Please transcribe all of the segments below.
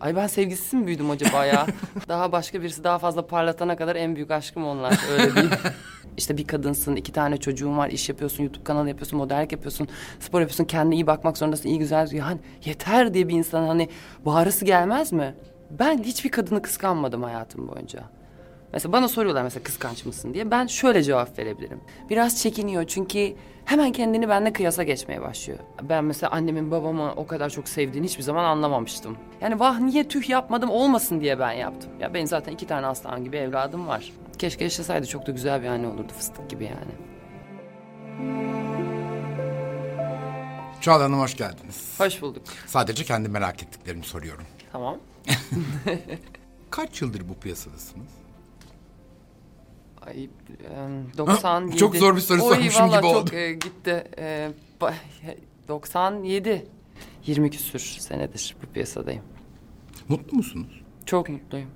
Ay ben sevgisiz mi büyüdüm acaba ya? daha başka birisi daha fazla parlatana kadar en büyük aşkım onlar. Öyle değil. İşte bir kadınsın, iki tane çocuğun var, iş yapıyorsun, YouTube kanalı yapıyorsun, modellik yapıyorsun, spor yapıyorsun, kendine iyi bakmak zorundasın, iyi güzel. Yani yeter diye bir insan hani bağrısı gelmez mi? Ben hiçbir kadını kıskanmadım hayatım boyunca. Mesela bana soruyorlar mesela kıskanç mısın diye. Ben şöyle cevap verebilirim. Biraz çekiniyor çünkü hemen kendini benimle kıyasa geçmeye başlıyor. Ben mesela annemin babamı o kadar çok sevdiğini hiçbir zaman anlamamıştım. Yani vah niye tüh yapmadım olmasın diye ben yaptım. Ya benim zaten iki tane aslan gibi evladım var. Keşke yaşasaydı çok da güzel bir anne olurdu fıstık gibi yani. Çağla Hanım hoş geldiniz. Hoş bulduk. Sadece kendi merak ettiklerimi soruyorum. Tamam. Kaç yıldır bu piyasadasınız? Ay, em, 97. Çok zor bir soru Oy, sormuşum gibi çok, oldu. e, gitti. E, ba- 97. 20 küsür senedir bu piyasadayım. Mutlu musunuz? Çok mutluyum.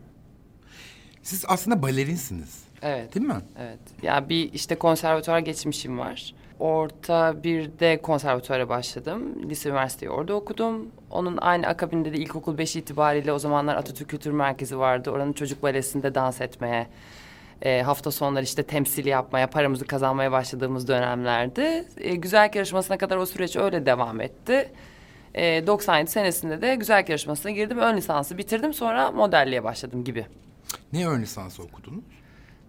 Siz aslında balerinsiniz. Evet. Değil mi? Evet. Ya bir işte konservatuvar geçmişim var. Orta birde konservatuvara başladım. Lise üniversiteyi orada okudum. Onun aynı akabinde de ilkokul 5 itibariyle o zamanlar Atatürk Kültür Merkezi vardı. Oranın çocuk balesinde dans etmeye, e, hafta sonları işte temsil yapmaya, paramızı kazanmaya başladığımız dönemlerdi. E, güzellik yarışmasına kadar o süreç öyle devam etti. E, 97 senesinde de güzellik yarışmasına girdim. Ön lisansı bitirdim. Sonra modelliğe başladım gibi. Ne ön lisansı okudunuz?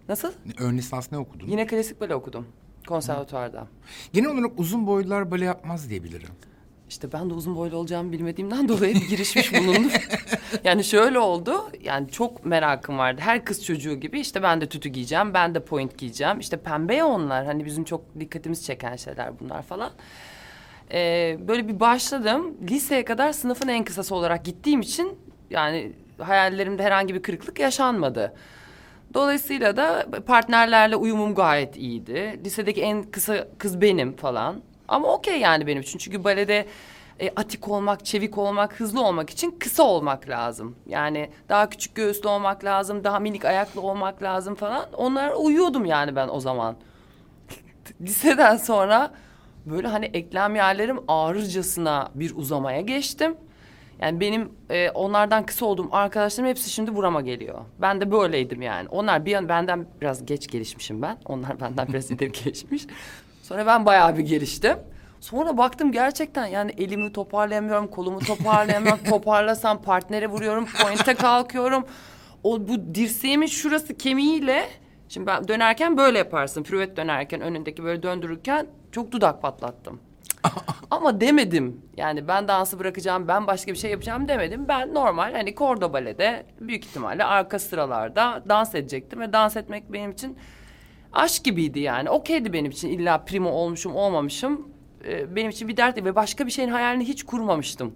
Nasıl? Ne- Ön lisans ne okudunuz? Yine klasik bale okudum. Konservatuvarda. Genel olarak uzun boylular bale yapmaz diye bilirim. İşte ben de uzun boylu olacağımı bilmediğimden dolayı bir girişmiş bulundum. yani şöyle oldu. Yani çok merakım vardı. Her kız çocuğu gibi işte ben de tütü giyeceğim. Ben de point giyeceğim. İşte pembe ya onlar. Hani bizim çok dikkatimizi çeken şeyler bunlar falan. Ee, böyle bir başladım. Liseye kadar sınıfın en kısası olarak gittiğim için yani hayallerimde herhangi bir kırıklık yaşanmadı. Dolayısıyla da partnerlerle uyumum gayet iyiydi. Lisedeki en kısa kız benim falan. Ama okey yani benim için. Çünkü balede e, atik olmak, çevik olmak, hızlı olmak için kısa olmak lazım. Yani daha küçük göğüslü olmak lazım, daha minik ayaklı olmak lazım falan. Onlara uyuyordum yani ben o zaman. Liseden sonra böyle hani eklem yerlerim ağrırcasına bir uzamaya geçtim. Yani benim e, onlardan kısa olduğum arkadaşlarım hepsi şimdi burama geliyor. Ben de böyleydim yani. Onlar bir an benden biraz geç gelişmişim ben. Onlar benden biraz ileri gelişmiş. Sonra ben bayağı bir geliştim. Sonra baktım gerçekten yani elimi toparlayamıyorum, kolumu toparlayamıyorum. Toparlasam partnere vuruyorum, pointe kalkıyorum. O bu dirseğimin şurası kemiğiyle Şimdi ben dönerken böyle yaparsın. Pürüvvet dönerken önündeki böyle döndürürken çok dudak patlattım. Ama demedim. Yani ben dansı bırakacağım, ben başka bir şey yapacağım demedim. Ben normal hani kordo balede büyük ihtimalle arka sıralarda dans edecektim. Ve dans etmek benim için aşk gibiydi yani. Okeydi benim için. İlla primo olmuşum olmamışım. Ee, benim için bir dert değil. Ve başka bir şeyin hayalini hiç kurmamıştım.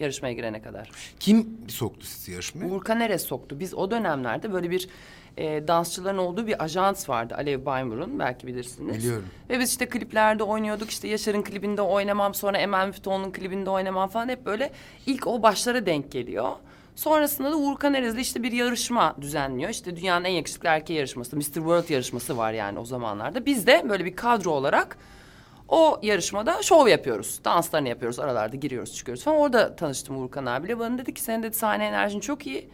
Yarışmaya girene kadar. Kim soktu sizi yarışmaya? Uğur Kaneres soktu. Biz o dönemlerde böyle bir e, dansçıların olduğu bir ajans vardı. Alev Baymur'un belki bilirsiniz. Biliyorum. Ve biz işte kliplerde oynuyorduk. İşte Yaşar'ın klibinde oynamam. Sonra Emel Müftüoğlu'nun klibinde oynamam falan. Hep böyle ilk o başlara denk geliyor. Sonrasında da Uğur Kanerez'le işte bir yarışma düzenliyor. İşte dünyanın en yakışıklı erkeği yarışması, Mr. World yarışması var yani o zamanlarda. Biz de böyle bir kadro olarak o yarışmada şov yapıyoruz. Danslarını yapıyoruz. Aralarda giriyoruz çıkıyoruz falan. Orada tanıştım Uğurkan abiyle. Bana dedi ki senin dedi sahne enerjin çok iyi.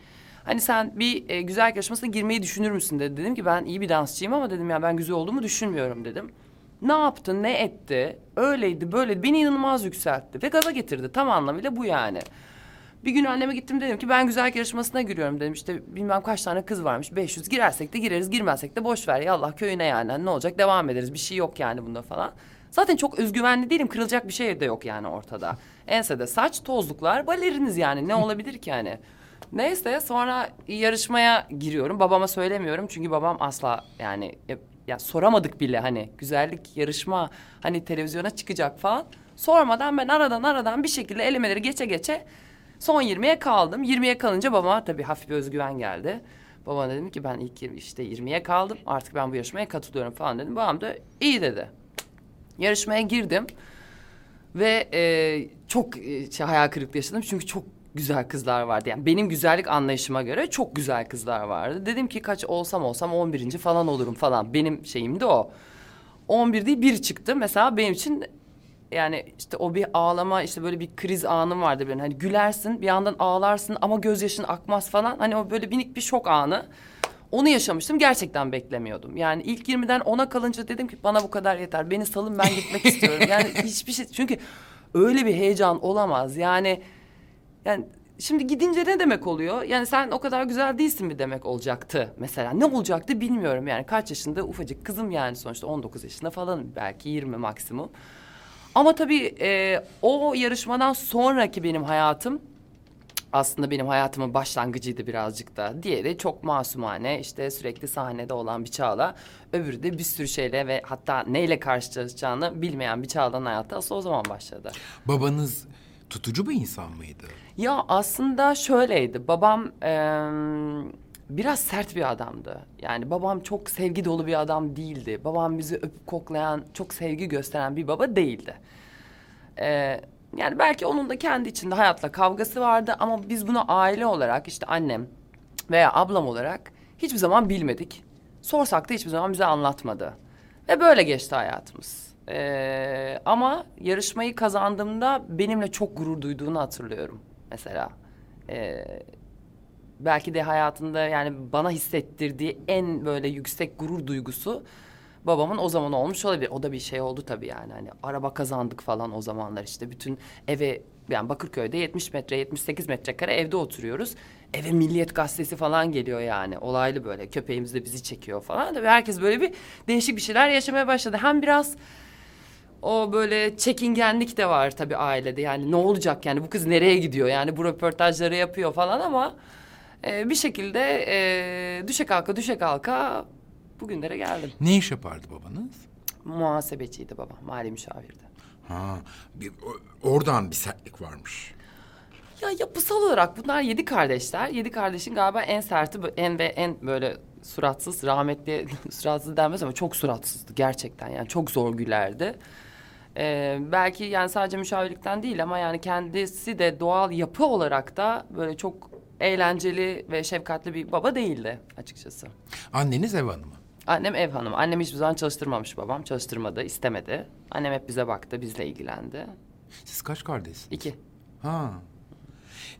Hani sen bir e, güzel yarışmasına girmeyi düşünür müsün dedi. Dedim ki ben iyi bir dansçıyım ama dedim ya ben güzel olduğumu düşünmüyorum dedim. Ne yaptı, ne etti? Öyleydi, böyleydi. Beni inanılmaz yükseltti ve gaza getirdi. Tam anlamıyla bu yani. Bir gün anneme gittim dedim ki ben güzel yarışmasına giriyorum dedim. İşte bilmem kaç tane kız varmış. 500 girersek de gireriz, girmezsek de boş ver. Ya Allah köyüne yani. Hani ne olacak devam ederiz. Bir şey yok yani bunda falan. Zaten çok özgüvenli değilim. Kırılacak bir şey de yok yani ortada. Ensede saç, tozluklar, baleriniz yani. Ne olabilir ki yani? Neyse sonra yarışmaya giriyorum. Babama söylemiyorum çünkü babam asla yani ya, ya soramadık bile hani güzellik yarışma hani televizyona çıkacak falan. Sormadan ben aradan aradan bir şekilde elemeleri geçe geçe son 20'ye kaldım. 20'ye kalınca babama tabii hafif bir özgüven geldi. Babama dedim ki ben ilk işte 20'ye kaldım. Artık ben bu yarışmaya katılıyorum falan dedim. Babam da iyi dedi. Yarışmaya girdim. Ve e, çok e, şey, hayal kırıklığı yaşadım. Çünkü çok güzel kızlar vardı. Yani benim güzellik anlayışıma göre çok güzel kızlar vardı. Dedim ki kaç olsam olsam 11. falan olurum falan. Benim şeyim de o. 11 değil bir çıktı. Mesela benim için yani işte o bir ağlama işte böyle bir kriz anım vardı benim. Hani gülersin bir yandan ağlarsın ama gözyaşın akmaz falan. Hani o böyle minik bir şok anı. Onu yaşamıştım gerçekten beklemiyordum. Yani ilk 20'den 10'a kalınca dedim ki bana bu kadar yeter. Beni salın ben gitmek istiyorum. Yani hiçbir şey çünkü öyle bir heyecan olamaz. Yani yani şimdi gidince ne demek oluyor? Yani sen o kadar güzel değilsin mi demek olacaktı mesela. Ne olacaktı bilmiyorum yani. Kaç yaşında ufacık kızım yani sonuçta 19 yaşında falan belki 20 maksimum. Ama tabii e, o yarışmadan sonraki benim hayatım aslında benim hayatımın başlangıcıydı birazcık da. Diğeri çok masumane işte sürekli sahnede olan bir Çağla. Öbürü de bir sürü şeyle ve hatta neyle karşılaşacağını bilmeyen bir Çağla'nın hayatı asıl o zaman başladı. Babanız tutucu bir insan mıydı? Ya aslında şöyleydi. Babam eee, biraz sert bir adamdı. Yani babam çok sevgi dolu bir adam değildi. Babam bizi öpüp koklayan, çok sevgi gösteren bir baba değildi. Eee, yani belki onun da kendi içinde hayatla kavgası vardı ama biz bunu aile olarak işte annem veya ablam olarak hiçbir zaman bilmedik. Sorsak da hiçbir zaman bize anlatmadı. Ve böyle geçti hayatımız. Ee, ama yarışmayı kazandığımda benimle çok gurur duyduğunu hatırlıyorum mesela. Ee, belki de hayatında yani bana hissettirdiği en böyle yüksek gurur duygusu babamın o zaman olmuş olabilir. O da bir şey oldu tabii yani. Hani araba kazandık falan o zamanlar işte bütün eve yani Bakırköy'de 70 metre 78 metrekare evde oturuyoruz. Eve Milliyet gazetesi falan geliyor yani. Olaylı böyle köpeğimiz de bizi çekiyor falan. Tabii herkes böyle bir değişik bir şeyler yaşamaya başladı. Hem biraz o böyle çekingenlik de var tabii ailede. Yani ne olacak yani bu kız nereye gidiyor? Yani bu röportajları yapıyor falan ama e, bir şekilde e, düşe kalka düşe kalka bugünlere geldim. Ne iş yapardı babanız? Muhasebeciydi babam, mali müşavirdi. Ha, bir, o- oradan bir sertlik varmış. Ya yapısal olarak bunlar yedi kardeşler. Yedi kardeşin galiba en serti, bö- en ve en böyle suratsız, rahmetli suratsız denmez ama çok suratsızdı gerçekten. Yani çok zor gülerdi. Ee, belki yani sadece müşavirlikten değil ama yani kendisi de doğal yapı olarak da böyle çok eğlenceli ve şefkatli bir baba değildi açıkçası. Anneniz ev hanımı. Annem ev hanımı. Annem hiçbir zaman çalıştırmamış babam. Çalıştırmadı, istemedi. Annem hep bize baktı, bizle ilgilendi. Siz kaç kardeşsiniz? İki. Ha.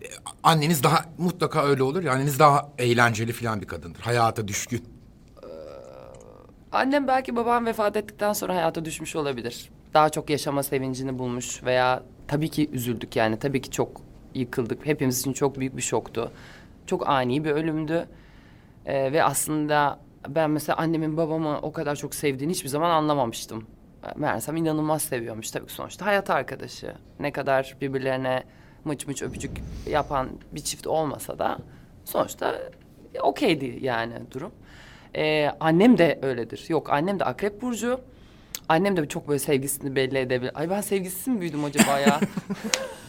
E, Anneniz daha mutlaka öyle olur ya. Anneniz daha eğlenceli falan bir kadındır. Hayata düşkün. Annem belki babam vefat ettikten sonra hayata düşmüş olabilir. Daha çok yaşama sevincini bulmuş veya tabii ki üzüldük yani tabii ki çok yıkıldık. Hepimiz için çok büyük bir şoktu. Çok ani bir ölümdü. Ee, ve aslında ben mesela annemin babamı o kadar çok sevdiğini hiçbir zaman anlamamıştım. Meğersem inanılmaz seviyormuş tabii ki sonuçta hayat arkadaşı. Ne kadar birbirlerine mıç mıç öpücük yapan bir çift olmasa da sonuçta okeydi yani durum. Ee, annem de öyledir. Yok annem de akrep burcu. Annem de çok böyle sevgisini belli edebilir. Ay ben sevgisiz mi büyüdüm acaba ya?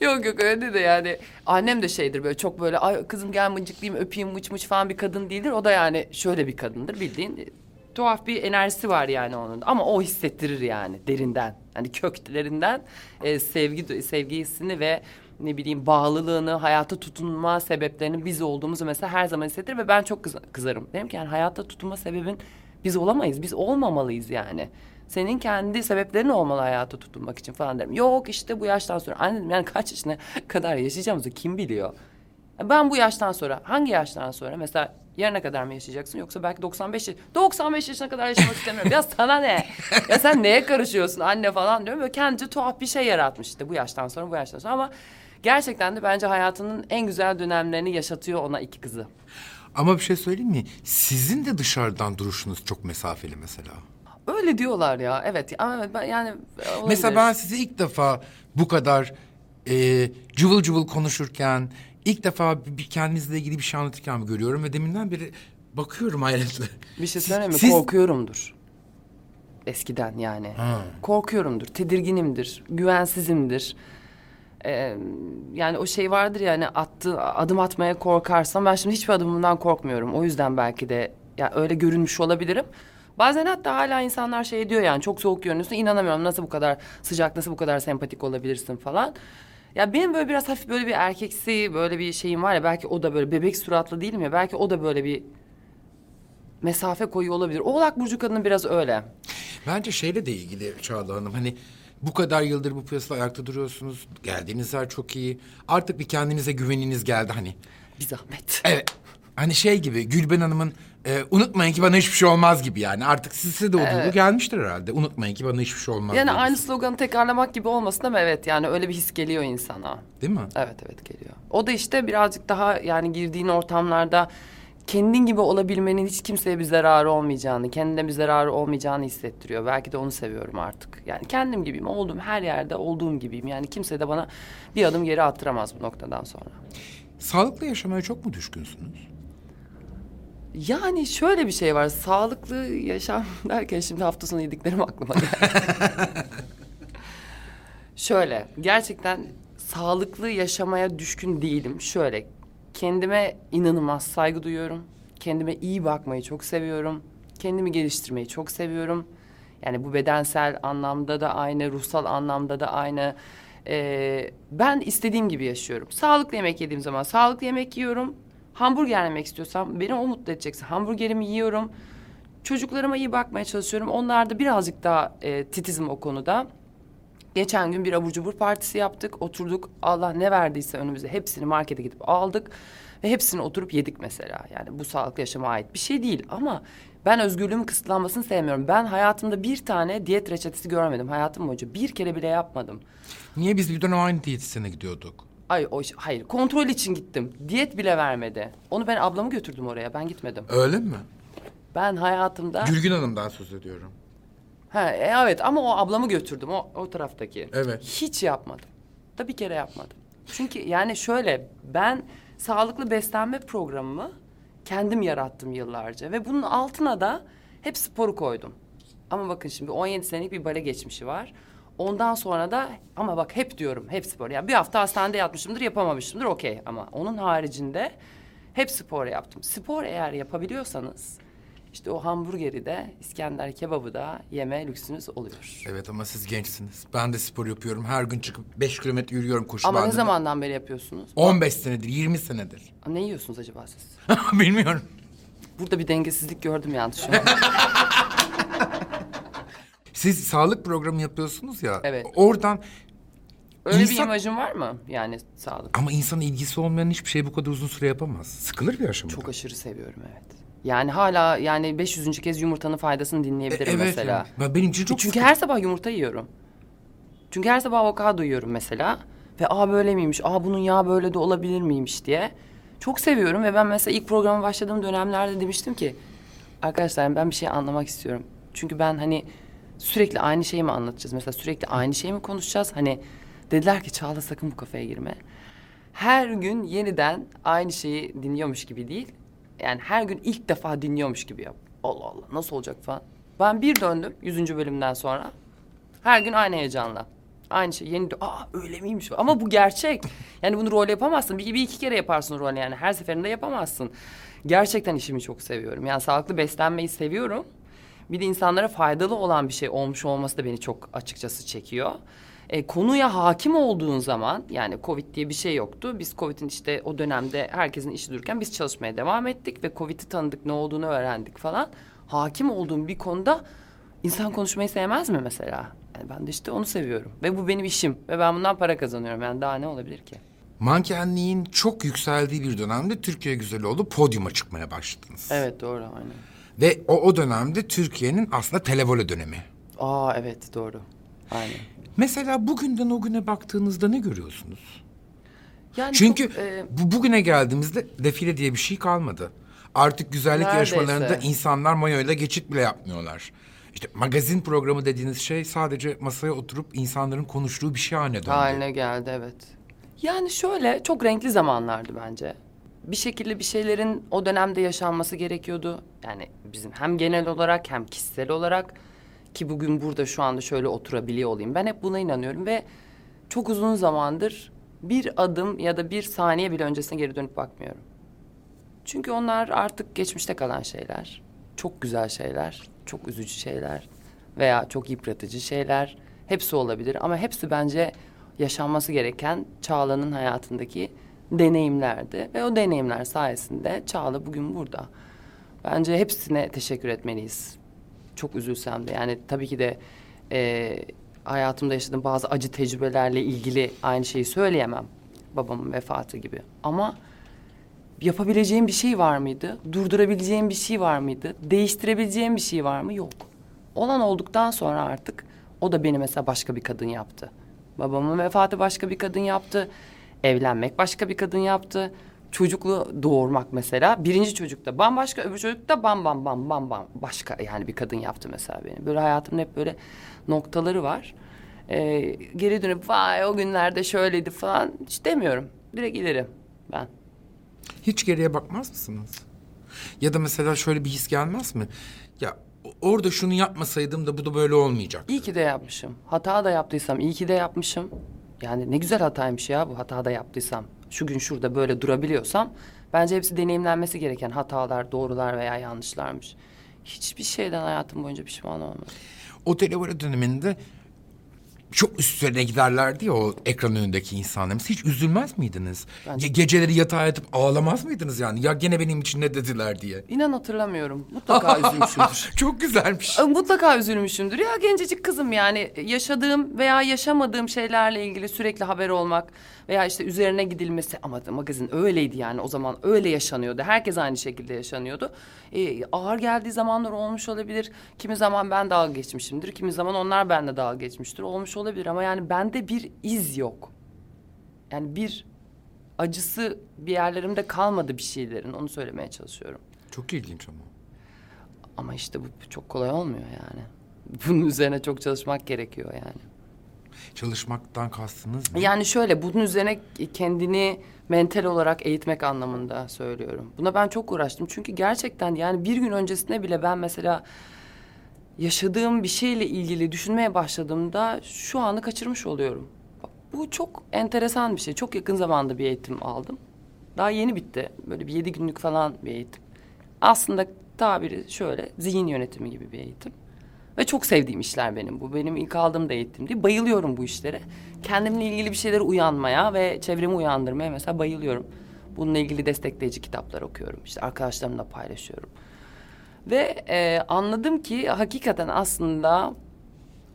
yok yok öyle de yani. Annem de şeydir böyle çok böyle ay kızım gel mıncıklayayım öpeyim mıç mıç falan bir kadın değildir. O da yani şöyle bir kadındır bildiğin. Tuhaf bir enerjisi var yani onun. Ama o hissettirir yani derinden. Hani köklerinden e, sevgi sevgisini ve ne bileyim bağlılığını, hayata tutunma sebeplerinin biz olduğumuzu mesela her zaman hissettirir ve ben çok kız- kızarım. Derim ki yani hayatta tutunma sebebin biz olamayız, biz olmamalıyız yani. Senin kendi sebeplerin olmalı hayata tutunmak için falan derim. Yok işte bu yaştan sonra. Anne dedim, yani kaç yaşına kadar yaşayacağımızı kim biliyor? Ben bu yaştan sonra, hangi yaştan sonra mesela yarına kadar mı yaşayacaksın yoksa belki 95 yaş 95 yaşına kadar yaşamak istemiyorum. ya sana ne? Ya sen neye karışıyorsun anne falan diyorum. Böyle kendince tuhaf bir şey yaratmış işte bu yaştan sonra bu yaştan sonra ama gerçekten de bence hayatının en güzel dönemlerini yaşatıyor ona iki kızı. Ama bir şey söyleyeyim mi? Sizin de dışarıdan duruşunuz çok mesafeli mesela. Öyle diyorlar ya. Evet ama evet, ben yani olabilir. Mesela ben sizi ilk defa bu kadar e, cıvıl cıvıl konuşurken... ...ilk defa bir kendinizle ilgili bir şey anlatırken görüyorum... ...ve deminden beri bakıyorum hayretle. Bir şey söyleyeyim mi? siz- Korkuyorumdur. Eskiden yani. Ha. Korkuyorumdur, tedirginimdir, güvensizimdir. Ee, yani o şey vardır ya hani attı, adım atmaya korkarsam ben şimdi hiçbir adımımdan korkmuyorum. O yüzden belki de ya öyle görünmüş olabilirim. Bazen hatta hala insanlar şey diyor yani çok soğuk görünüyorsun inanamıyorum nasıl bu kadar sıcak nasıl bu kadar sempatik olabilirsin falan. Ya benim böyle biraz hafif böyle bir erkeksi böyle bir şeyim var ya belki o da böyle bebek suratlı değilim ya belki o da böyle bir mesafe koyuyor olabilir. Oğlak burcu kadını biraz öyle. Bence şeyle de ilgili Çağla Hanım hani bu kadar yıldır bu piyasada ayakta duruyorsunuz. Geldiğiniz yer çok iyi. Artık bir kendinize güveniniz geldi hani. Bir zahmet. Evet. Hani şey gibi Gülben Hanım'ın e, unutmayın ki bana hiçbir şey olmaz gibi yani. Artık size de o duygu gelmiştir herhalde. Unutmayın ki bana hiçbir şey olmaz. Yani duygusu. aynı sloganı tekrarlamak gibi olmasın ama evet yani öyle bir his geliyor insana. Değil mi? Evet evet geliyor. O da işte birazcık daha yani girdiğin ortamlarda kendin gibi olabilmenin hiç kimseye bir zararı olmayacağını, kendine bir zararı olmayacağını hissettiriyor. Belki de onu seviyorum artık. Yani kendim gibiyim, olduğum her yerde olduğum gibiyim. Yani kimse de bana bir adım geri attıramaz bu noktadan sonra. Sağlıklı yaşamaya çok mu düşkünsünüz? Yani şöyle bir şey var. Sağlıklı yaşam derken şimdi hafta sonu yediklerim aklıma geldi. şöyle gerçekten sağlıklı yaşamaya düşkün değilim. Şöyle kendime inanılmaz saygı duyuyorum. Kendime iyi bakmayı çok seviyorum. Kendimi geliştirmeyi çok seviyorum. Yani bu bedensel anlamda da aynı, ruhsal anlamda da aynı. Ee, ben istediğim gibi yaşıyorum. Sağlıklı yemek yediğim zaman sağlıklı yemek yiyorum. Hamburger yemek istiyorsam beni o mutlu edecekse hamburgerimi yiyorum. Çocuklarıma iyi bakmaya çalışıyorum. Onlar da birazcık daha e, titizim o konuda. Geçen gün bir abur cubur partisi yaptık. Oturduk. Allah ne verdiyse önümüze hepsini markete gidip aldık. Ve hepsini oturup yedik mesela. Yani bu sağlıklı yaşama ait bir şey değil. Ama ben özgürlüğümün kısıtlanmasını sevmiyorum. Ben hayatımda bir tane diyet reçetesi görmedim. Hayatım boyunca bir kere bile yapmadım. Niye biz bir dönem aynı diyetisyene gidiyorduk? Ay o hayır kontrol için gittim. Diyet bile vermedi. Onu ben ablamı götürdüm oraya. Ben gitmedim. Öyle mi? Ben hayatımda Gülgün Hanım'dan söz ediyorum. Ha, e, evet ama o ablamı götürdüm o, o taraftaki. Evet. Hiç yapmadım. Da bir kere yapmadım. Çünkü yani şöyle ben sağlıklı beslenme programımı kendim yarattım yıllarca ve bunun altına da hep sporu koydum. Ama bakın şimdi 17 senelik bir bale geçmişi var. Ondan sonra da ama bak hep diyorum hep spor. Yani bir hafta hastanede yatmışımdır yapamamışımdır okey ama onun haricinde hep spor yaptım. Spor eğer yapabiliyorsanız işte o hamburgeri de İskender kebabı da yeme lüksünüz oluyor. Evet ama siz gençsiniz. Ben de spor yapıyorum. Her gün çıkıp beş kilometre yürüyorum koşu Ama ne bandında. zamandan beri yapıyorsunuz? 15 senedir, 20 senedir. Ne yiyorsunuz acaba siz? Bilmiyorum. Burada bir dengesizlik gördüm an. Siz sağlık programı yapıyorsunuz ya. Evet. Oradan Öyle bir İnsan- imajın var mı? Yani sağlık. ama insanın ilgisi olmayan hiçbir şey bu kadar uzun süre yapamaz. Sıkılır bir aşamada. Çok aşırı seviyorum evet. Yani hala yani 500. kez yumurtanın faydasını dinleyebilirim E, evet mesela. Ben- Benim için çok Çünkü sıkı- her sabah yumurta yiyorum. Çünkü her sabah avokado yiyorum mesela. Ve aa böyle miymiş, aa bunun yağı böyle de olabilir miymiş diye. Çok seviyorum ve ben mesela ilk programa başladığım dönemlerde demiştim ki... Arkadaşlar ben bir şey anlamak istiyorum. Çünkü ben hani sürekli aynı şeyi mi anlatacağız? Mesela sürekli aynı şeyi mi konuşacağız? Hani dediler ki Çağla sakın bu kafaya girme. Her gün yeniden aynı şeyi dinliyormuş gibi değil. Yani her gün ilk defa dinliyormuş gibi yap. Allah Allah nasıl olacak falan. Ben bir döndüm 100. bölümden sonra. Her gün aynı heyecanla. Aynı şey yeni aa öyle miymiş ama bu gerçek. Yani bunu rol yapamazsın. Bir, bir iki kere yaparsın rol yani her seferinde yapamazsın. Gerçekten işimi çok seviyorum. Yani sağlıklı beslenmeyi seviyorum. Bir de insanlara faydalı olan bir şey olmuş olması da beni çok açıkçası çekiyor. E, konuya hakim olduğun zaman yani Covid diye bir şey yoktu. Biz Covid'in işte o dönemde herkesin işi dururken biz çalışmaya devam ettik ve Covid'i tanıdık ne olduğunu öğrendik falan. Hakim olduğum bir konuda insan konuşmayı sevmez mi mesela? Yani ben de işte onu seviyorum ve bu benim işim ve ben bundan para kazanıyorum. Yani daha ne olabilir ki? Mankenliğin çok yükseldiği bir dönemde Türkiye güzeli olup podyuma çıkmaya başladınız. Evet doğru aynen. Ve o, o dönemde Türkiye'nin aslında televole dönemi. Aa evet doğru. Aynen. Mesela bugünden o güne baktığınızda ne görüyorsunuz? Yani Çünkü çok, e, bu bugüne geldiğimizde defile diye bir şey kalmadı. Artık güzellik Neredeyse. yarışmalarında insanlar mayoyla geçit bile yapmıyorlar. İşte magazin programı dediğiniz şey sadece masaya oturup insanların konuştuğu bir şey haline döndü. Haline geldi evet. Yani şöyle çok renkli zamanlardı bence. Bir şekilde bir şeylerin o dönemde yaşanması gerekiyordu. Yani bizim hem genel olarak hem kişisel olarak ki bugün burada şu anda şöyle oturabiliyor olayım. Ben hep buna inanıyorum ve çok uzun zamandır bir adım ya da bir saniye bile öncesine geri dönüp bakmıyorum. Çünkü onlar artık geçmişte kalan şeyler. Çok güzel şeyler, çok üzücü şeyler veya çok yıpratıcı şeyler. Hepsi olabilir ama hepsi bence yaşanması gereken Çağla'nın hayatındaki deneyimlerdi. Ve o deneyimler sayesinde Çağla bugün burada. Bence hepsine teşekkür etmeliyiz. Çok üzülsem de yani tabii ki de e, hayatımda yaşadığım bazı acı tecrübelerle ilgili aynı şeyi söyleyemem. Babamın vefatı gibi. Ama yapabileceğim bir şey var mıydı? Durdurabileceğim bir şey var mıydı? Değiştirebileceğim bir şey var mı? Yok. Olan olduktan sonra artık o da beni mesela başka bir kadın yaptı. Babamın vefatı başka bir kadın yaptı. Evlenmek başka bir kadın yaptı. Çocuklu doğurmak mesela. Birinci çocukta bambaşka, öbür çocukta bam bam bam bam bam başka yani bir kadın yaptı mesela beni. Böyle hayatımın hep böyle noktaları var. Ee, geri dönüp vay o günlerde şöyleydi falan hiç demiyorum. Direkt ileri ben. Hiç geriye bakmaz mısınız? Ya da mesela şöyle bir his gelmez mi? Ya orada şunu yapmasaydım da bu da böyle olmayacak. İyi ki de yapmışım. Hata da yaptıysam iyi ki de yapmışım. Yani ne güzel hataymış ya bu hata da yaptıysam. Şu gün şurada böyle durabiliyorsam bence hepsi deneyimlenmesi gereken hatalar, doğrular veya yanlışlarmış. Hiçbir şeyden hayatım boyunca pişman olmadım. O televizyon döneminde çok üstlerine giderlerdi ya o ekran önündeki insanlarımız. Hiç üzülmez miydiniz? Bence- Ge- geceleri yatağa yatıp ağlamaz mıydınız yani? Ya gene benim için ne dediler diye. İnan hatırlamıyorum. Mutlaka üzülmüşümdür. çok güzelmiş. Mutlaka üzülmüşümdür ya gencecik kızım yani yaşadığım veya yaşamadığım şeylerle ilgili sürekli haber olmak veya işte üzerine gidilmesi ama magazin öyleydi yani o zaman öyle yaşanıyordu. Herkes aynı şekilde yaşanıyordu. Ee, ağır geldiği zamanlar olmuş olabilir. Kimi zaman ben dalga geçmişimdir. Kimi zaman onlar benimle dalga geçmiştir. Olmuş olabilir ama yani bende bir iz yok. Yani bir acısı bir yerlerimde kalmadı bir şeylerin onu söylemeye çalışıyorum. Çok ilginç ama. Ama işte bu çok kolay olmuyor yani. Bunun üzerine çok çalışmak gerekiyor yani. Çalışmaktan kastınız ne? Yani şöyle bunun üzerine kendini mental olarak eğitmek anlamında söylüyorum. Buna ben çok uğraştım. Çünkü gerçekten yani bir gün öncesinde bile ben mesela yaşadığım bir şeyle ilgili düşünmeye başladığımda şu anı kaçırmış oluyorum. Bu çok enteresan bir şey. Çok yakın zamanda bir eğitim aldım. Daha yeni bitti. Böyle bir yedi günlük falan bir eğitim. Aslında tabiri şöyle zihin yönetimi gibi bir eğitim. Ve çok sevdiğim işler benim bu. Benim ilk aldığım da eğitimdi. Bayılıyorum bu işlere. Kendimle ilgili bir şeyleri uyanmaya ve çevremi uyandırmaya mesela bayılıyorum. Bununla ilgili destekleyici kitaplar okuyorum. İşte arkadaşlarımla paylaşıyorum. Ve e, anladım ki hakikaten aslında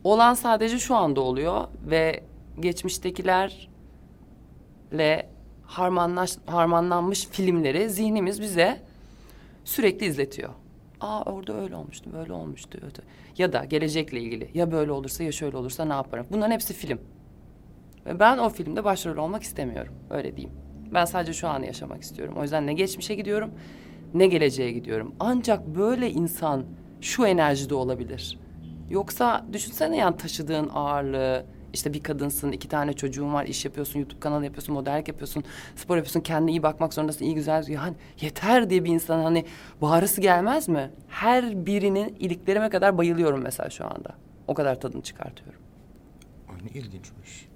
olan sadece şu anda oluyor ve geçmiştekilerle harmanlaş, harmanlanmış filmleri zihnimiz bize sürekli izletiyor. Aa orada öyle olmuştu, böyle olmuştu. öyle. Ya da gelecekle ilgili. Ya böyle olursa ya şöyle olursa ne yaparım? Bunların hepsi film. Ve ben o filmde başrol olmak istemiyorum. Öyle diyeyim. Ben sadece şu anı yaşamak istiyorum. O yüzden ne geçmişe gidiyorum ne geleceğe gidiyorum. Ancak böyle insan şu enerjide olabilir. Yoksa düşünsene yani taşıdığın ağırlığı, işte bir kadınsın, iki tane çocuğun var, iş yapıyorsun, YouTube kanalı yapıyorsun, modellik yapıyorsun, spor yapıyorsun, kendine iyi bakmak zorundasın, iyi güzel. Yani yeter diye bir insan hani bağırısı gelmez mi? Her birinin iliklerime kadar bayılıyorum mesela şu anda. O kadar tadını çıkartıyorum. Ay ne ilginçmiş.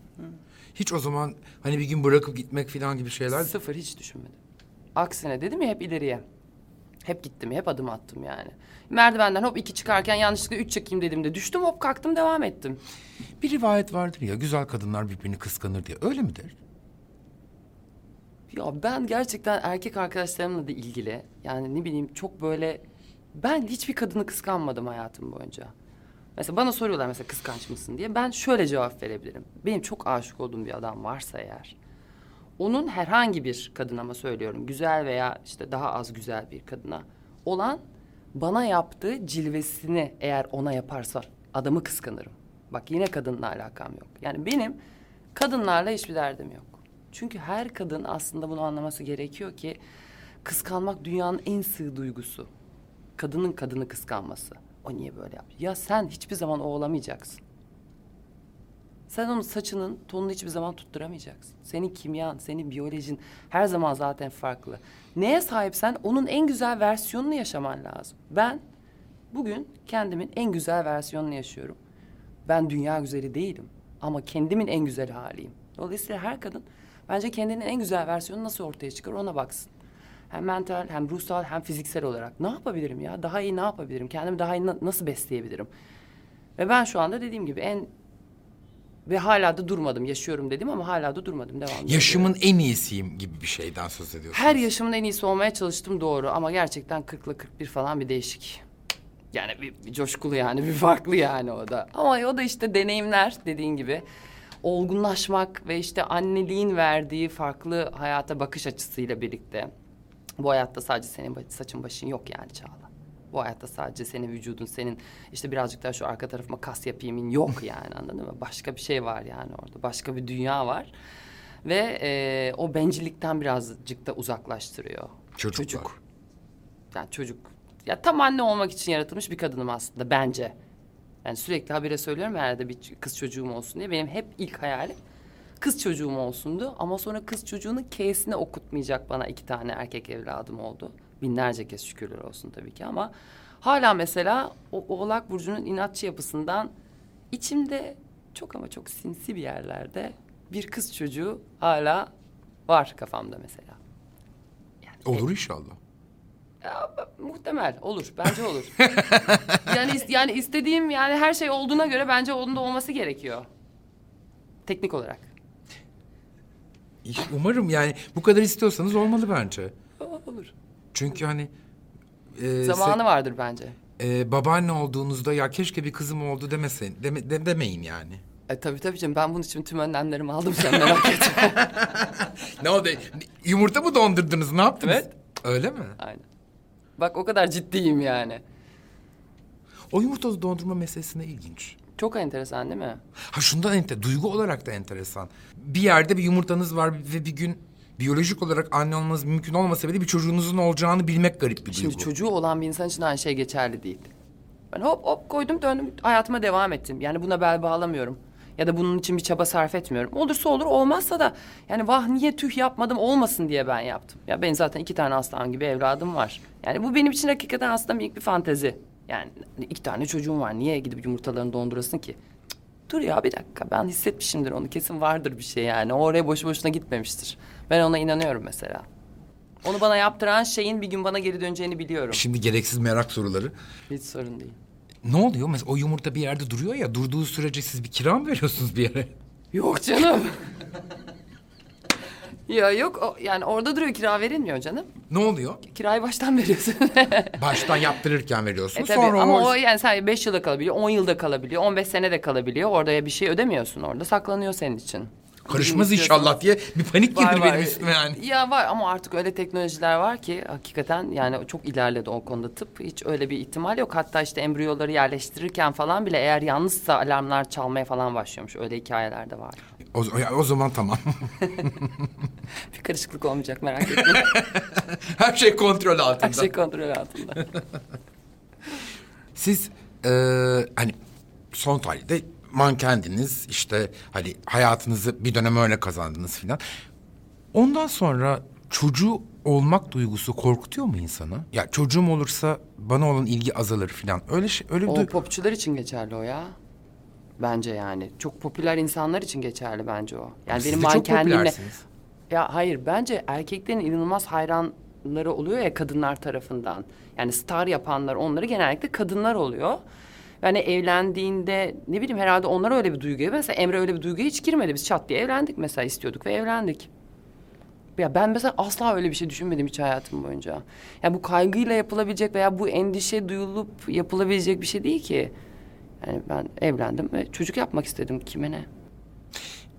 Hiç o zaman hani bir gün bırakıp gitmek falan gibi şeyler... Sıfır hiç düşünmedim. Aksine dedim ya hep ileriye. Hep gittim, hep adım attım yani. Merdivenden hop iki çıkarken yanlışlıkla üç çekeyim dedim de düştüm hop kalktım devam ettim. Bir rivayet vardır ya güzel kadınlar birbirini kıskanır diye. Öyle midir? Ya ben gerçekten erkek arkadaşlarımla da ilgili yani ne bileyim çok böyle ben hiçbir kadını kıskanmadım hayatım boyunca. Mesela bana soruyorlar mesela kıskanç mısın diye ben şöyle cevap verebilirim. Benim çok aşık olduğum bir adam varsa eğer onun herhangi bir kadına mı söylüyorum güzel veya işte daha az güzel bir kadına olan bana yaptığı cilvesini eğer ona yaparsa adamı kıskanırım. Bak yine kadınla alakam yok. Yani benim kadınlarla hiçbir derdim yok. Çünkü her kadın aslında bunu anlaması gerekiyor ki kıskanmak dünyanın en sığ duygusu. Kadının kadını kıskanması. O niye böyle yaptı? Ya sen hiçbir zaman o olamayacaksın. Sen onun saçının tonunu hiçbir zaman tutturamayacaksın. Senin kimyan, senin biyolojin her zaman zaten farklı. Neye sahipsen onun en güzel versiyonunu yaşaman lazım. Ben bugün kendimin en güzel versiyonunu yaşıyorum. Ben dünya güzeli değilim ama kendimin en güzel haliyim. Dolayısıyla her kadın bence kendinin en güzel versiyonu nasıl ortaya çıkar ona baksın. Hem mental hem ruhsal hem fiziksel olarak. Ne yapabilirim ya? Daha iyi ne yapabilirim? Kendimi daha iyi na- nasıl besleyebilirim? Ve ben şu anda dediğim gibi en ve hala da durmadım. Yaşıyorum dedim ama hala da durmadım. Devam ediyorum. Yaşımın en iyisiyim gibi bir şeyden söz ediyorsunuz. Her yaşımın en iyisi olmaya çalıştım doğru ama gerçekten 40'la 41 falan bir değişik. Yani bir, bir coşkulu yani bir farklı yani o da. Ama o da işte deneyimler dediğin gibi. Olgunlaşmak ve işte anneliğin verdiği farklı hayata bakış açısıyla birlikte. Bu hayatta sadece senin saçın başın yok yani Çağla. Bu hayatta sadece senin vücudun, senin işte birazcık daha şu arka tarafıma kas yapayımın yok yani anladın mı? Başka bir şey var yani orada. Başka bir dünya var. Ve e, o bencillikten birazcık da uzaklaştırıyor. Çocuklar. Çocuk. Yani çocuk. Ya tam anne olmak için yaratılmış bir kadınım aslında bence. Yani sürekli habire söylüyorum herhalde bir kız çocuğum olsun diye. Benim hep ilk hayalim kız çocuğum olsundu. Ama sonra kız çocuğunun K'sini okutmayacak bana iki tane erkek evladım oldu. Binlerce kez şükürler olsun tabii ki ama hala mesela o Oğlak Burcu'nun inatçı yapısından içimde çok ama çok sinsi bir yerlerde bir kız çocuğu hala var kafamda mesela. Olur inşallah. Ya, muhtemel olur. Bence olur. yani yani istediğim yani her şey olduğuna göre bence onun da olması gerekiyor. Teknik olarak. Umarım yani bu kadar istiyorsanız olmalı bence. Olur. Çünkü hani... e, Zamanı vardır bence. e, babaanne olduğunuzda ya keşke bir kızım oldu demesin, deme, de- demeyin yani. E, tabii tabii canım ben bunun için tüm önlemlerimi aldım sen merak etme. Ne oldu? Yumurta mı dondurdunuz? Ne yaptınız? Evet. Öyle mi? Aynen. Bak o kadar ciddiyim yani. O yumurta dondurma meselesine ilginç. Çok enteresan değil mi? Ha şundan ente, duygu olarak da enteresan. Bir yerde bir yumurtanız var ve bir gün biyolojik olarak anne olmanız mümkün olmasa bile bir çocuğunuzun olacağını bilmek garip bir Şimdi duygu. çocuğu olan bir insan için aynı şey geçerli değil. Ben hop hop koydum döndüm hayatıma devam ettim. Yani buna bel bağlamıyorum. Ya da bunun için bir çaba sarf etmiyorum. Olursa olur olmazsa da yani vah niye tüh yapmadım olmasın diye ben yaptım. Ya benim zaten iki tane aslan gibi evladım var. Yani bu benim için hakikaten aslında minik bir fantezi. Yani iki tane çocuğum var niye gidip yumurtalarını dondurasın ki? Cık, Dur ya bir dakika ben hissetmişimdir onu kesin vardır bir şey yani. O oraya boşu boşuna gitmemiştir. Ben ona inanıyorum mesela. Onu bana yaptıran şeyin bir gün bana geri döneceğini biliyorum. Şimdi gereksiz merak soruları. Hiç sorun değil. Ne oluyor? Mesela o yumurta bir yerde duruyor ya. Durduğu sürece siz bir kira mı veriyorsunuz bir yere? Yok canım. ya yok o, yani orada duruyor kira verilmiyor canım. Ne oluyor? Kirayı baştan veriyorsun. Baştan yaptırırken e veriyorsunuz. tabii sonra ama o... o yani sadece beş yılda kalabiliyor, on yılda kalabiliyor, on beş sene de kalabiliyor. Orada ya bir şey ödemiyorsun orada saklanıyor senin için. Karışmaz inşallah diye bir panik var. benim üstüme yani. Ya var ama artık öyle teknolojiler var ki hakikaten yani çok ilerledi o konuda tıp. Hiç öyle bir ihtimal yok. Hatta işte embriyoları yerleştirirken falan bile eğer yalnızsa alarmlar çalmaya falan başlıyormuş. Öyle hikayeler de var. O, o zaman tamam. Bir karışıklık olmayacak merak etme. Her şey kontrol altında. Her şey kontrol altında. Siz e, hani son tarihte mankendiniz işte hani hayatınızı bir dönem öyle kazandınız filan. Ondan sonra çocuğu olmak duygusu korkutuyor mu insanı? Ya çocuğum olursa bana olan ilgi azalır filan. Öyle şey öyle bir O duy- popçular için geçerli o ya. Bence yani. Çok popüler insanlar için geçerli bence o. Yani Siz benim de çok mankendimle... popülersiniz. Ya hayır bence erkeklerin inanılmaz hayranları oluyor ya kadınlar tarafından. Yani star yapanlar onları genellikle kadınlar oluyor. Yani evlendiğinde ne bileyim herhalde onlar öyle bir duyguya mesela Emre öyle bir duyguya hiç girmedi. Biz çat diye evlendik mesela istiyorduk ve evlendik. Ya ben mesela asla öyle bir şey düşünmedim hiç hayatım boyunca. Ya bu kaygıyla yapılabilecek veya bu endişe duyulup yapılabilecek bir şey değil ki. Yani ben evlendim ve çocuk yapmak istedim kime ne.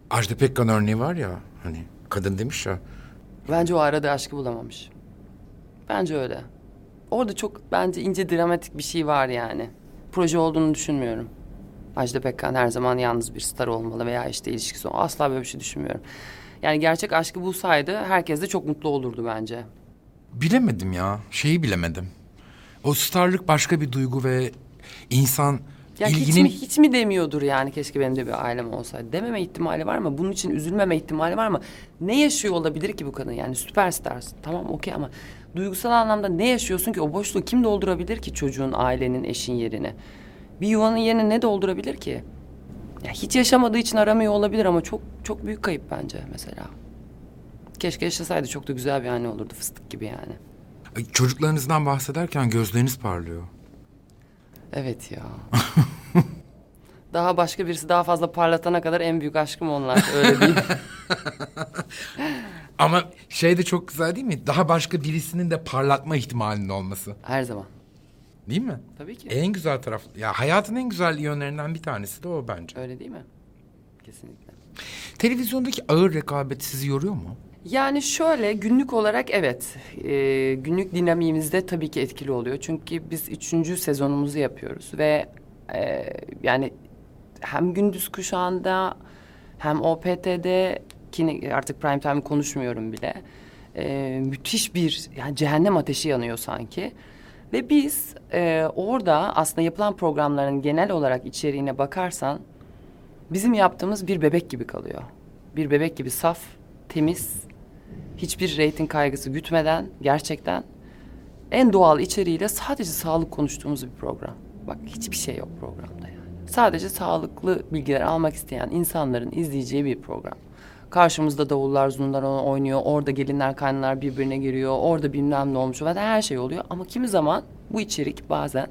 Ajda Pekkan örneği var ya hani kadın demiş ya. Bence o aradığı aşkı bulamamış. Bence öyle. Orada çok bence ince dramatik bir şey var yani. Proje olduğunu düşünmüyorum. Ajda Pekkan her zaman yalnız bir star olmalı veya işte ilişkisi ol- Asla böyle bir şey düşünmüyorum. Yani gerçek aşkı bulsaydı herkes de çok mutlu olurdu bence. Bilemedim ya. Şeyi bilemedim. O starlık başka bir duygu ve insan Ya ilginin... hiç mi hiç mi demiyordur yani keşke benim de bir ailem olsaydı. Dememe ihtimali var mı? Bunun için üzülmeme ihtimali var mı? Ne yaşıyor olabilir ki bu kadın? Yani süperstarsın. Tamam okey ama duygusal anlamda ne yaşıyorsun ki? O boşluğu kim doldurabilir ki çocuğun, ailenin, eşin yerine? Bir yuvanın yerine ne doldurabilir ki? Ya hiç yaşamadığı için aramıyor olabilir ama çok çok büyük kayıp bence mesela. Keşke yaşasaydı çok da güzel bir anne olurdu fıstık gibi yani. Ay, Çocuklarınızdan bahsederken gözleriniz parlıyor. Evet ya. daha başka birisi daha fazla parlatana kadar en büyük aşkım onlar. Öyle değil. Ama şey de çok güzel değil mi? Daha başka birisinin de parlatma ihtimalinin olması. Her zaman. Değil mi? Tabii ki. En güzel taraf. Ya hayatın en güzel yönlerinden bir tanesi de o bence. Öyle değil mi? Kesinlikle. Televizyondaki ağır rekabet sizi yoruyor mu? Yani şöyle günlük olarak evet e, günlük dinamiğimizde tabii ki etkili oluyor. Çünkü biz üçüncü sezonumuzu yapıyoruz ve e, yani hem gündüz kuşağında hem OPT'de ki artık prime time konuşmuyorum bile e, müthiş bir yani cehennem ateşi yanıyor sanki. Ve biz e, orada aslında yapılan programların genel olarak içeriğine bakarsan bizim yaptığımız bir bebek gibi kalıyor. Bir bebek gibi saf, temiz, hiçbir reyting kaygısı gütmeden gerçekten en doğal içeriğiyle sadece sağlık konuştuğumuz bir program. Bak hiçbir şey yok programda yani. Sadece sağlıklı bilgiler almak isteyen insanların izleyeceği bir program. Karşımızda davullar, zurnalar oynuyor. Orada gelinler, kaynanalar birbirine giriyor. Orada bilmem ne olmuş. Ve her şey oluyor. Ama kimi zaman bu içerik bazen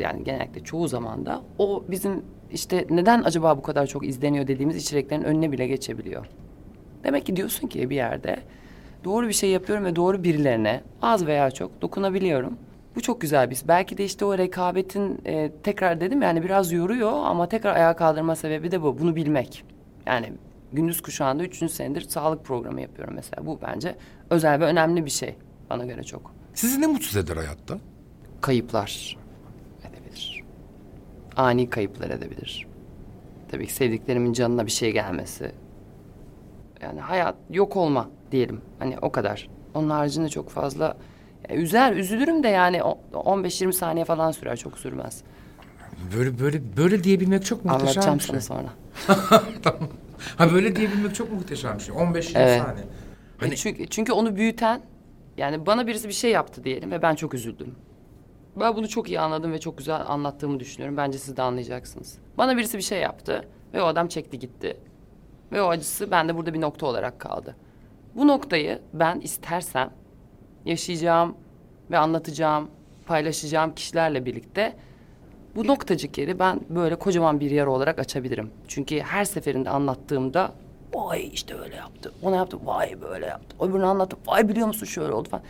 yani genellikle çoğu zaman da o bizim işte neden acaba bu kadar çok izleniyor dediğimiz içeriklerin önüne bile geçebiliyor. Demek ki diyorsun ki bir yerde doğru bir şey yapıyorum ve doğru birilerine az veya çok dokunabiliyorum. Bu çok güzel bir. Belki de işte o rekabetin e, tekrar dedim yani biraz yoruyor ama tekrar ayağa kaldırma sebebi de bu. Bunu bilmek. Yani gündüz kuşağında üçüncü senedir sağlık programı yapıyorum mesela. Bu bence özel ve önemli bir şey bana göre çok. Sizi ne mutsuz eder hayatta? Kayıplar edebilir. Ani kayıplar edebilir. Tabii ki sevdiklerimin canına bir şey gelmesi. Yani hayat yok olma diyelim. Hani o kadar. Onun haricinde çok fazla ya üzer, üzülürüm de yani o- 15-20 saniye falan sürer, çok sürmez. Böyle böyle böyle diyebilmek çok muhteşem Anlatacağım bir şey. sana sonra. tamam. Ha böyle diyebilmek çok muhteşem bir şey. 15-20 Evet. saniye. E Hani çünkü, çünkü onu büyüten yani bana birisi bir şey yaptı diyelim ve ben çok üzüldüm. Ben bunu çok iyi anladım ve çok güzel anlattığımı düşünüyorum. Bence siz de anlayacaksınız. Bana birisi bir şey yaptı ve o adam çekti gitti. Ve o acısı bende burada bir nokta olarak kaldı. Bu noktayı ben istersem yaşayacağım ve anlatacağım, paylaşacağım kişilerle birlikte bu noktacık yeri ben böyle kocaman bir yer olarak açabilirim. Çünkü her seferinde anlattığımda vay işte öyle yaptı, ona yaptı, vay böyle yaptı. Öbürünü anlattı, vay biliyor musun şöyle oldu falan.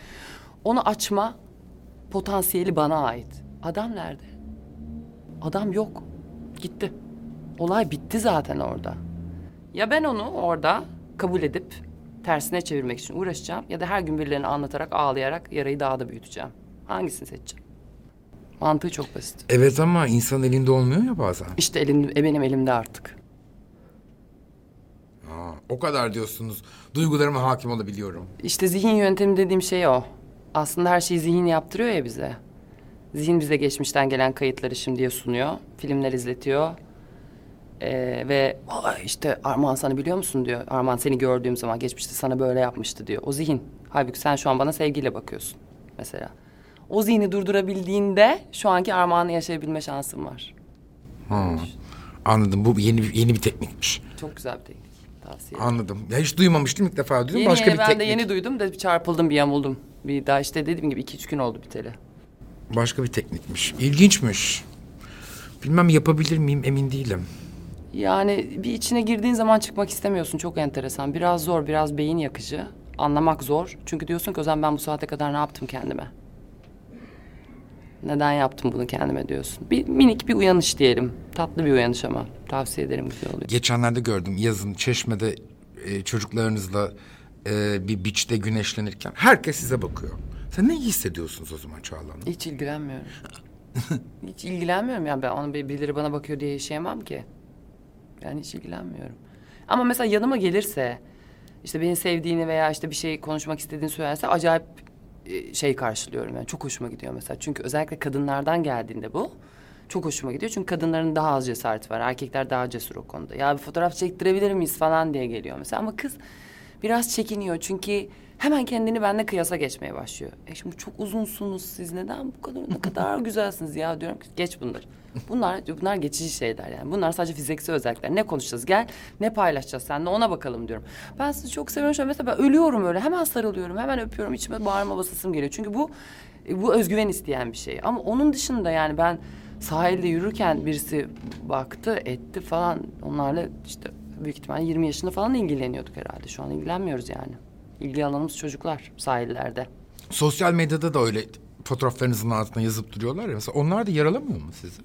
Onu açma potansiyeli bana ait. Adam nerede? Adam yok. Gitti. Olay bitti zaten orada. Ya ben onu orada kabul edip tersine çevirmek için uğraşacağım ya da her gün birilerine anlatarak ağlayarak yarayı daha da büyüteceğim. Hangisini seçeceğim? Mantığı çok basit. evet ama insan elinde olmuyor ya bazen. İşte elim, e, benim elimde artık. Ha, o kadar diyorsunuz. Duygularıma hakim olabiliyorum. İşte zihin yöntemi dediğim şey o. Aslında her şeyi zihin yaptırıyor ya bize. Zihin bize geçmişten gelen kayıtları şimdiye sunuyor. Filmler izletiyor. Ee, ve Vay işte Armağan sana biliyor musun diyor. Armağan seni gördüğüm zaman geçmişte sana böyle yapmıştı diyor. O zihin. Halbuki sen şu an bana sevgiyle bakıyorsun mesela. O zihni durdurabildiğinde şu anki Armağan'ı yaşayabilme şansın var. Ha, anladım. Bu yeni bir- yeni bir teknikmiş. Çok güzel bir teknik. Tavsiye. Anladım. Ya hiç duymamıştım ilk defa duydum. Yeni, Başka bir ben teknik. de yeni duydum da bir çarpıldım bir yamuldum. Bir daha işte dediğim gibi iki üç gün oldu biteli. Başka bir teknikmiş. İlginçmiş. Bilmem yapabilir miyim emin değilim. Yani bir içine girdiğin zaman çıkmak istemiyorsun. Çok enteresan. Biraz zor, biraz beyin yakıcı. Anlamak zor. Çünkü diyorsun ki o zaman ben bu saate kadar ne yaptım kendime? Neden yaptım bunu kendime diyorsun. Bir minik bir uyanış diyelim. Tatlı bir uyanış ama. Tavsiye ederim güzel oluyor. Geçenlerde gördüm yazın Çeşme'de e, çocuklarınızla e, bir beach'te güneşlenirken herkes size bakıyor. Sen ne hissediyorsunuz o zaman Çağla Hanım? Hiç ilgilenmiyorum. hiç ilgilenmiyorum yani ben onun bir- birileri bana bakıyor diye yaşayamam ki. Yani hiç ilgilenmiyorum. Ama mesela yanıma gelirse işte beni sevdiğini veya işte bir şey konuşmak istediğini söylerse acayip şey karşılıyorum yani çok hoşuma gidiyor mesela. Çünkü özellikle kadınlardan geldiğinde bu çok hoşuma gidiyor. Çünkü kadınların daha az cesareti var. Erkekler daha cesur o konuda. Ya bir fotoğraf çektirebilir miyiz falan diye geliyor mesela. Ama kız biraz çekiniyor çünkü hemen kendini benimle kıyasa geçmeye başlıyor. E şimdi çok uzunsunuz siz neden bu kadar ne kadar güzelsiniz ya diyorum ki geç bunları. Bunlar bunlar geçici şeyler yani. Bunlar sadece fiziksel özellikler. Ne konuşacağız gel ne paylaşacağız seninle ona bakalım diyorum. Ben sizi çok seviyorum. Şöyle mesela ben ölüyorum öyle hemen sarılıyorum hemen öpüyorum içime bağırma basasım geliyor. Çünkü bu e, bu özgüven isteyen bir şey. Ama onun dışında yani ben sahilde yürürken birisi baktı etti falan onlarla işte büyük ihtimalle 20 yaşında falan ilgileniyorduk herhalde. Şu an ilgilenmiyoruz yani. İlgi alanımız çocuklar sahillerde. Sosyal medyada da öyle fotoğraflarınızın altına yazıp duruyorlar ya. Mesela onlar da yaralamıyor mu sizi?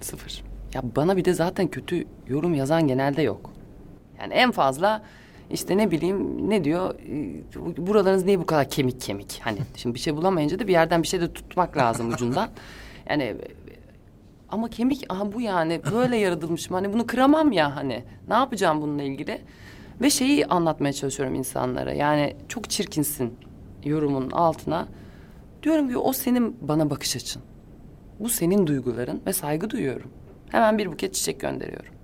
Sıfır. Ya bana bir de zaten kötü yorum yazan genelde yok. Yani en fazla işte ne bileyim ne diyor e, buralarınız niye bu kadar kemik kemik? Hani şimdi bir şey bulamayınca da bir yerden bir şey de tutmak lazım ucundan. Yani ama kemik aha bu yani böyle yaratılmışım hani bunu kıramam ya hani. Ne yapacağım bununla ilgili? Ve şeyi anlatmaya çalışıyorum insanlara. Yani çok çirkinsin yorumun altına. Diyorum ki o senin bana bakış açın bu senin duyguların ve saygı duyuyorum hemen bir buket çiçek gönderiyorum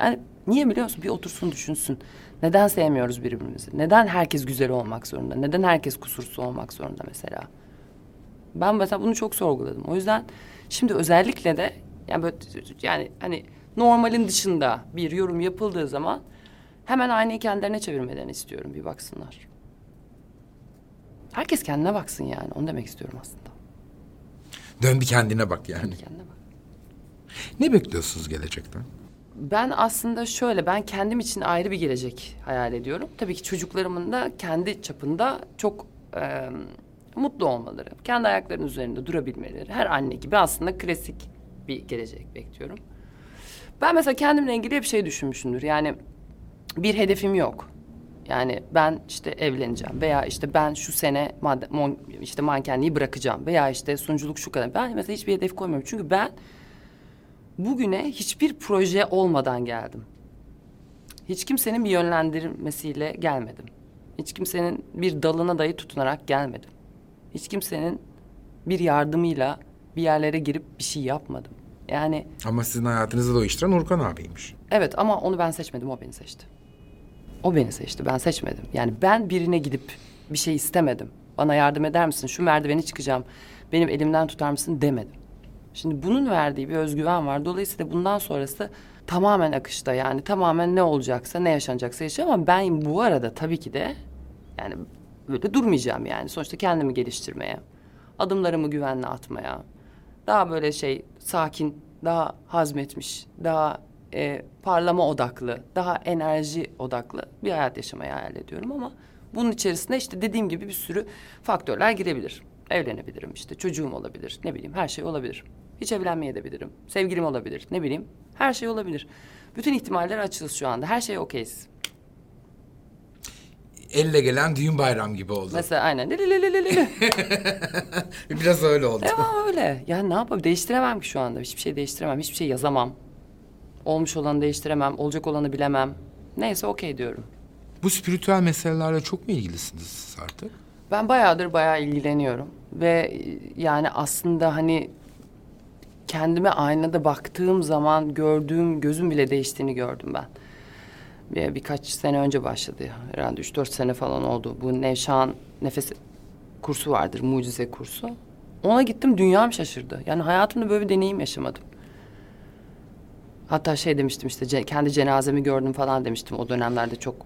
yani niye biliyor musun bir otursun düşünsün neden sevmiyoruz birbirimizi neden herkes güzel olmak zorunda neden herkes kusursuz olmak zorunda mesela ben mesela bunu çok sorguladım. O yüzden şimdi özellikle de yani böyle yani hani normalin dışında bir yorum yapıldığı zaman hemen aynayı kendilerine çevirmelerini istiyorum. Bir baksınlar. Herkes kendine baksın yani. Onu demek istiyorum aslında. Dön bir kendine bak yani. Kendine bak. Ne bekliyorsunuz gelecekten? Ben aslında şöyle ben kendim için ayrı bir gelecek hayal ediyorum. Tabii ki çocuklarımın da kendi çapında çok e, mutlu olmaları, kendi ayaklarının üzerinde durabilmeleri. Her anne gibi aslında klasik bir gelecek bekliyorum. Ben mesela kendimle ilgili hep şey düşünmüşümdür. Yani bir hedefim yok. Yani ben işte evleneceğim veya işte ben şu sene mon- işte mankenliği bırakacağım veya işte sunuculuk şu kadar. Ben mesela hiçbir hedef koymuyorum. Çünkü ben bugüne hiçbir proje olmadan geldim. Hiç kimsenin bir yönlendirmesiyle gelmedim. Hiç kimsenin bir dalına dayı tutunarak gelmedim. Hiç kimsenin bir yardımıyla bir yerlere girip bir şey yapmadım. Yani Ama sizin hayatınızı değiştiren Urkan abiymiş. evet ama onu ben seçmedim, o beni seçti. O beni seçti, ben seçmedim. Yani ben birine gidip bir şey istemedim. Bana yardım eder misin, şu merdiveni çıkacağım, benim elimden tutar mısın demedim. Şimdi bunun verdiği bir özgüven var. Dolayısıyla bundan sonrası tamamen akışta yani tamamen ne olacaksa ne yaşanacaksa yaşayacağım ama ben bu arada tabii ki de yani böyle durmayacağım yani. Sonuçta kendimi geliştirmeye, adımlarımı güvenle atmaya, daha böyle şey sakin, daha hazmetmiş, daha e, parlama odaklı, daha enerji odaklı bir hayat yaşamayı hayal ediyorum ama bunun içerisinde işte dediğim gibi bir sürü faktörler girebilir. Evlenebilirim işte çocuğum olabilir ne bileyim her şey olabilir. Hiç evlenmeye de bilirim. Sevgilim olabilir ne bileyim her şey olabilir. Bütün ihtimaller açığız şu anda her şey okeyiz. Elle gelen düğün bayram gibi oldu. Mesela aynen. Biraz öyle oldu. Devam öyle. Yani ne yapayım değiştiremem ki şu anda. Hiçbir şey değiştiremem. Hiçbir şey yazamam. Olmuş olanı değiştiremem. Olacak olanı bilemem. Neyse okey diyorum. Bu spiritüel meselelerle çok mu ilgilisiniz siz artık? Ben bayağıdır bayağı ilgileniyorum. Ve e, yani aslında hani kendime aynada baktığım zaman gördüğüm gözüm bile değiştiğini gördüm ben. Bir, birkaç sene önce başladı ya. Herhalde üç dört sene falan oldu. Bu Nevşan nefes kursu vardır. Mucize kursu. Ona gittim dünyam şaşırdı. Yani hayatımda böyle bir deneyim yaşamadım. Hatta şey demiştim işte kendi cenazemi gördüm falan demiştim. O dönemlerde çok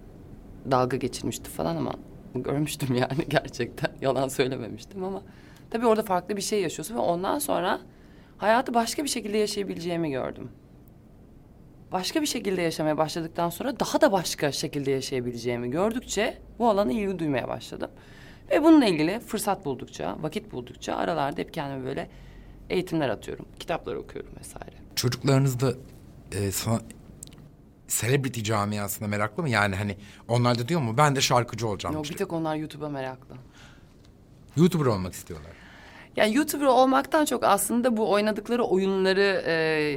dalga geçilmişti falan ama görmüştüm yani gerçekten. Yalan söylememiştim ama tabii orada farklı bir şey yaşıyorsun ve ondan sonra hayatı başka bir şekilde yaşayabileceğimi gördüm. Başka bir şekilde yaşamaya başladıktan sonra daha da başka şekilde yaşayabileceğimi gördükçe bu alana ilgi duymaya başladım. Ve bununla ilgili fırsat buldukça, vakit buldukça aralarda hep kendime böyle eğitimler atıyorum. Kitaplar okuyorum vesaire. Çocuklarınız da e, sana celebrity camiasına meraklı mı? Yani hani onlar da diyor mu ben de şarkıcı olacağım. Yok, bir tek onlar YouTube'a meraklı. YouTuber olmak istiyorlar. Yani YouTuber olmaktan çok aslında bu oynadıkları oyunları e,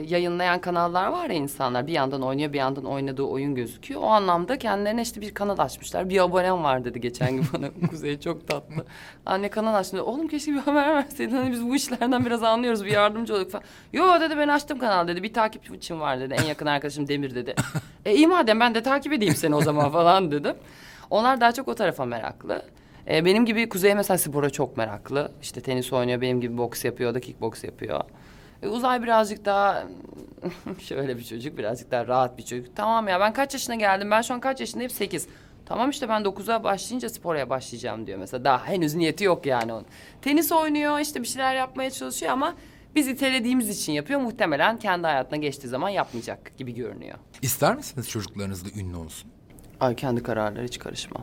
yayınlayan kanallar var ya insanlar. Bir yandan oynuyor bir yandan oynadığı oyun gözüküyor. O anlamda kendilerine işte bir kanal açmışlar. Bir abonem var dedi geçen gün bana. Kuzey çok tatlı. Anne kanal dedi. Oğlum keşke bir haber verseydin. Hani biz bu işlerden biraz anlıyoruz. Bir yardımcı olduk falan. Yo dedi ben açtım kanal dedi. Bir takipçim var dedi. En yakın arkadaşım Demir dedi. e iyi madem ben de takip edeyim seni o zaman falan dedim. Onlar daha çok o tarafa meraklı. Ee, benim gibi Kuzey mesela spora çok meraklı. İşte tenis oynuyor, benim gibi boks yapıyor, da kickboks yapıyor. Ee, Uzay birazcık daha şöyle bir çocuk, birazcık daha rahat bir çocuk. Tamam ya ben kaç yaşına geldim? Ben şu an kaç yaşındayım? Sekiz. Tamam işte ben dokuza başlayınca spora başlayacağım diyor mesela. Daha henüz niyeti yok yani onun. Tenis oynuyor, işte bir şeyler yapmaya çalışıyor ama biz itelediğimiz için yapıyor. Muhtemelen kendi hayatına geçtiği zaman yapmayacak gibi görünüyor. İster misiniz çocuklarınız da ünlü olsun? Ay kendi kararları hiç karışmam.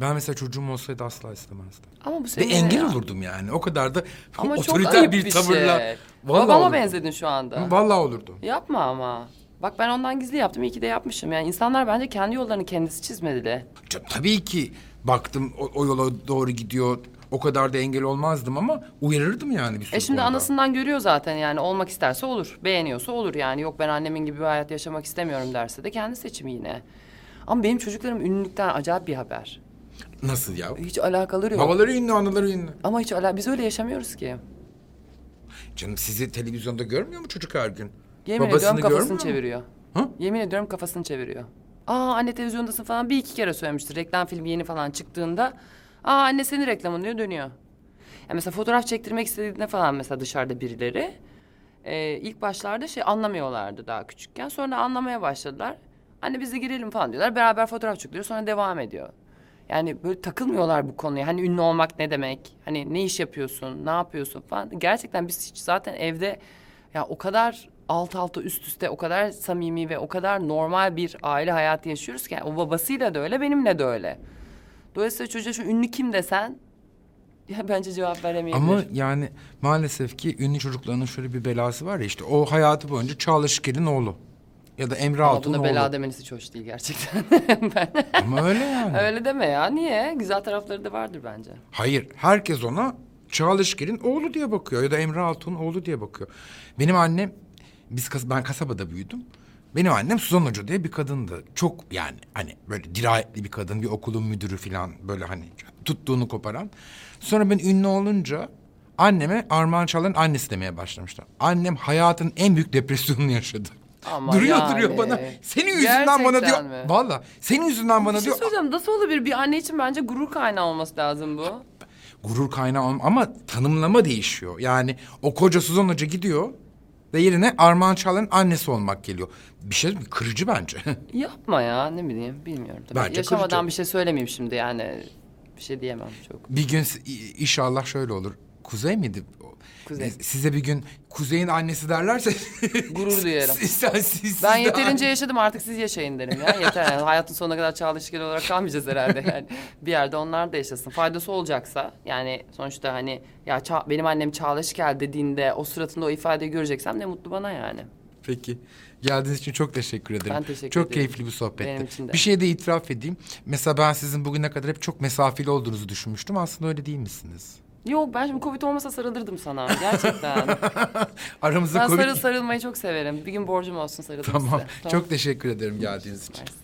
Ben mesela çocuğum olsaydı asla istemezdim. Ama bu Ve senin engel ya. olurdum yani. O kadar da Ama çok otoriter ayıp bir bir tavırla. şey. Vallahi Babama olurdum. benzedin şu anda. Vallahi olurdu. Yapma ama. Bak ben ondan gizli yaptım. İyi ki de yapmışım. Yani insanlar bence kendi yollarını kendisi çizmeli. Ca- Tabii ki baktım o, o yola doğru gidiyor. O kadar da engel olmazdım ama uyarırdım yani bir sürü E şimdi konuda. anasından görüyor zaten yani olmak isterse olur. Beğeniyorsa olur yani. Yok ben annemin gibi bir hayat yaşamak istemiyorum derse de kendi seçimi yine. Ama benim çocuklarım ünlülükten acayip bir haber. Nasıl ya? Hiç alakaları yok. Babaları ünlü, anaları ünlü. Ama hiç ala biz öyle yaşamıyoruz ki. Canım sizi televizyonda görmüyor mu çocuk her gün? Yemin Babasını ediyorum kafasını görmüyor mu? çeviriyor. Hı? Yemin ediyorum kafasını çeviriyor. Aa anne televizyondasın falan bir iki kere söylemiştir. Reklam filmi yeni falan çıktığında. Aa anne senin reklamın diyor dönüyor. Yani mesela fotoğraf çektirmek istediğinde falan mesela dışarıda birileri. e, ilk başlarda şey anlamıyorlardı daha küçükken. Sonra anlamaya başladılar. Anne biz de girelim falan diyorlar. Beraber fotoğraf çekiliyor sonra devam ediyor. Yani böyle takılmıyorlar bu konuya. Hani ünlü olmak ne demek? Hani ne iş yapıyorsun? Ne yapıyorsun falan. Gerçekten biz hiç zaten evde ya o kadar alt alta üst üste o kadar samimi ve o kadar normal bir aile hayatı yaşıyoruz ki. Yani o babasıyla da öyle benimle de öyle. Dolayısıyla çocuğa şu ünlü kim desen ya bence cevap veremeyebilir. Ama yani maalesef ki ünlü çocuklarının şöyle bir belası var ya işte o hayatı boyunca Çağla Şikel'in oğlu. Ya da Emre Ama Altun'un buna bela demeniz hiç hoş değil gerçekten. Ama öyle yani. öyle deme ya. Niye? Güzel tarafları da vardır bence. Hayır, herkes ona Çağla Şikel'in oğlu diye bakıyor ya da Emre Altun'un oğlu diye bakıyor. Benim annem, biz kas- ben kasabada büyüdüm. Benim annem Suzan Hoca diye bir kadındı. Çok yani hani böyle dirayetli bir kadın, bir okulun müdürü falan böyle hani tuttuğunu koparan. Sonra ben ünlü olunca anneme Armağan Çağlar'ın annesi demeye başlamışlar. Annem hayatın en büyük depresyonunu yaşadı. Ama duruyor yani. duruyor bana. Senin yüzünden bana diyor. Gerçekten mi? Valla senin yüzünden bana Bir şey diyor. söyleyeceğim. Nasıl olabilir? Bir anne için bence gurur kaynağı olması lazım bu. gurur kaynağı olm- ama tanımlama değişiyor. Yani o koca Suzan Hoca gidiyor ve yerine Armağan Çağlar'ın annesi olmak geliyor. Bir şey kırıcı bence. Yapma ya ne bileyim bilmiyorum. Tabii. Bence Yaşamadan kırıcı. bir şey söylemeyeyim şimdi yani. Bir şey diyemem çok. bir gün s- i- inşallah şöyle olur. Kuzey miydi? O- Kuzey. e, Size bir gün Kuzey'in annesi derlerse... Gurur duyarım. siz, siz, siz Ben de yeterince yaşadım artık siz yaşayın derim ya. Yeter yani hayatın sonuna kadar çalışkan olarak kalmayacağız herhalde yani. Bir yerde onlar da yaşasın. Faydası olacaksa yani sonuçta hani ya Ça- benim annem Çağla Şikel dediğinde o suratında o ifadeyi göreceksem ne mutlu bana yani. Peki. Geldiğiniz için çok teşekkür ederim. Ben teşekkür çok ederim. keyifli bir sohbetti. Benim için de. Bir şey de itiraf edeyim. Mesela ben sizin bugüne kadar hep çok mesafeli olduğunuzu düşünmüştüm. Aslında öyle değil misiniz? Yok ben şimdi Covid olmasa sarılırdım sana gerçekten. Aramızda ben Covid... sarıl sarılmayı çok severim. Bir gün borcum olsun sarılayım Tamam. size. Çok teşekkür ederim geldiğiniz için. Mersi.